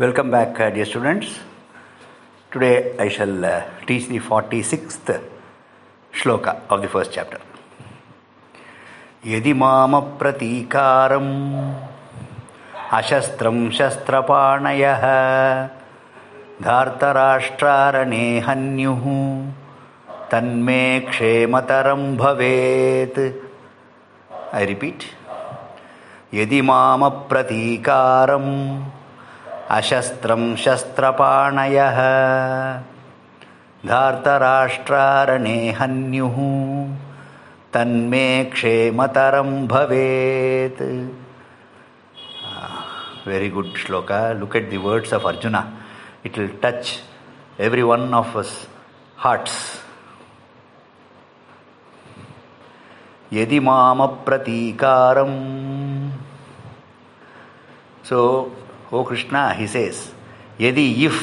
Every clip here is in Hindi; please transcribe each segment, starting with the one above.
Welcome back, uh, dear students. Today I shall uh, teach the 46th shloka of the first chapter. यदि माम प्रतीकारम् अशस्त्रं शस्त्रपाणयः धार्तराष्ट्रारणे हन्युः तन्मे क्षेमतरं भवेत् ऐ रिपीट् यदि माम प्रतीकारम् अशस्त्रं शस्त्रपाणयः। धार्तराष्ट्रारणे हन्युः। तन्मे क्षेमतरं भवेत्। Good shloka. Look at the words of arjuna. It will touch every one of us hearts. यदि माम प्रतीकारम so oh krishna he says yadi if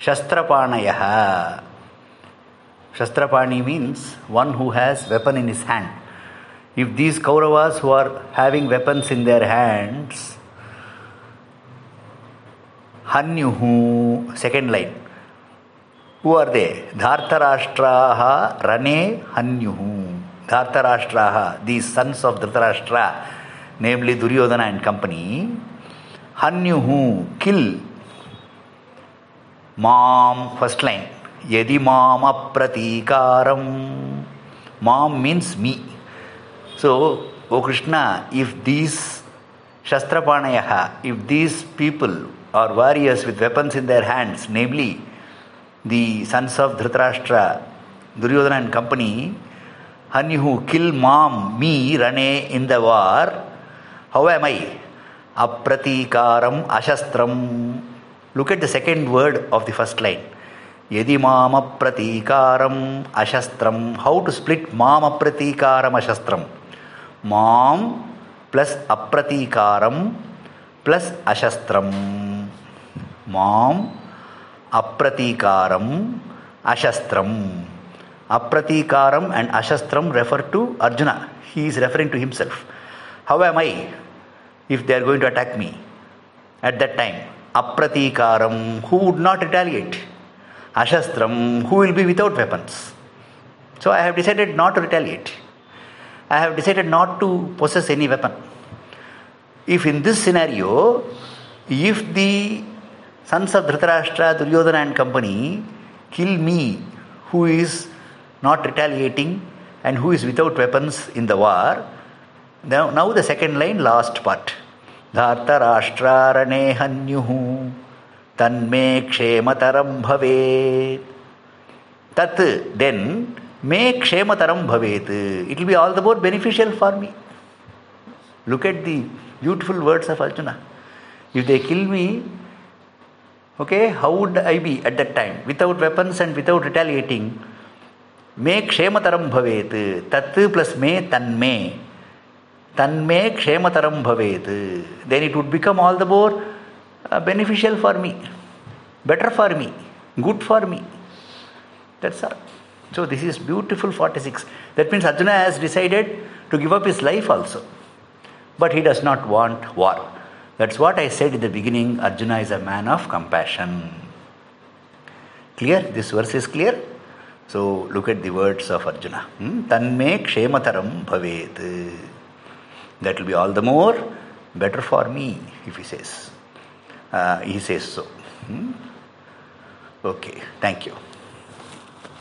shastrapanayah shastrapani means one who has weapon in his hand if these kauravas who are having weapons in their hands hanyuhu second line who are they dhartarashtraha rane hanyuhu dhartarashtraha these sons of dhritarashtra namely duryodhana and company हन्यु हूँ, किल। फस्ट लाइन यदि माम अप्रतीकारम। माम means me so O Krishna if these शस्त्रपाणय if these people are warriors with weapons in their hands namely the sons of Dhritarashtra Duryodhana and company हन्यू हू, किल, माम मी रने in the war how am I అప్రతీకారం అశస్త్రం. Look at the second word of the first line ఎది మామ ప్రతీకారం అశస్త్రం. హౌ టు స్ప్లిట్ మామ ప్రతీకారం అశస్త్రం? మాం ప్లస్ అప్రతీకారం ప్లస్ అశస్త్రం. మాం అప్రతీకారం అశస్త్రం. అప్రతీకారం and అశస్త్రం refer to Arjuna he is referring to himself how am I if they are going to attack me. At that time apratikaram who would not retaliate? Ashastram who will be without weapons? So i have decided not to retaliate. I have decided not to possess any weapon. If in this scenario if the sons of Dhritarashtra, Duryodhana and company kill me, who is not retaliating and who is without weapons in the war. Now, now the second line, last part. धार्तराष्ट्रारणे हन्युः तन्मे क्षेमतरं भवेत् तत् देन् मे क्षेमतरं भवेत् it will be all the more beneficial for me look at the beautiful words of arjuna if they kill me Okay, how would I be at that time? Without weapons and without retaliating. मे क्षेमतरम भवेत तत् प्लस मे तन्मे ತನ್ಮೇ ಕ್ಷೇಮತರಂ ಭವೇತ್ then it would become all the more beneficial for me, better for me, good for me that's are So this is beautiful 46. That means Arjuna has decided to give up his life also. But he does not want war. That's what I said in the beginning. Arjuna is a man of compassion. Clear? This verse is clear? So look at the words of Arjuna. Hmm? Tanme kshemataram bhavet. That will be all the more better for me, if he says. Uh, he says so. Hmm? Okay, thank you.